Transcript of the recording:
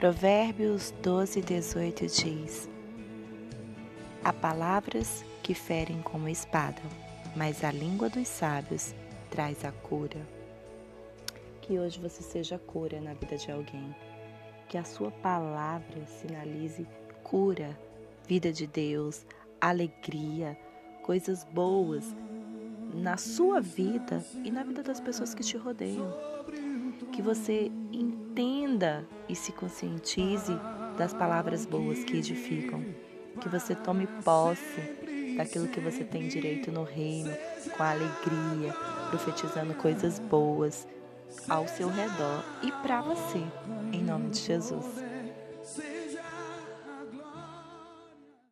Provérbios 12, 18 diz: Há palavras que ferem como espada, mas a língua dos sábios traz a cura. Que hoje você seja cura na vida de alguém. Que a sua palavra sinalize cura, vida de Deus, alegria, coisas boas na sua vida e na vida das pessoas que te rodeiam. Que você entenda e se conscientize das palavras boas que edificam. Que você tome posse daquilo que você tem direito no reino, com alegria, profetizando coisas boas ao seu redor e para você, em nome de Jesus.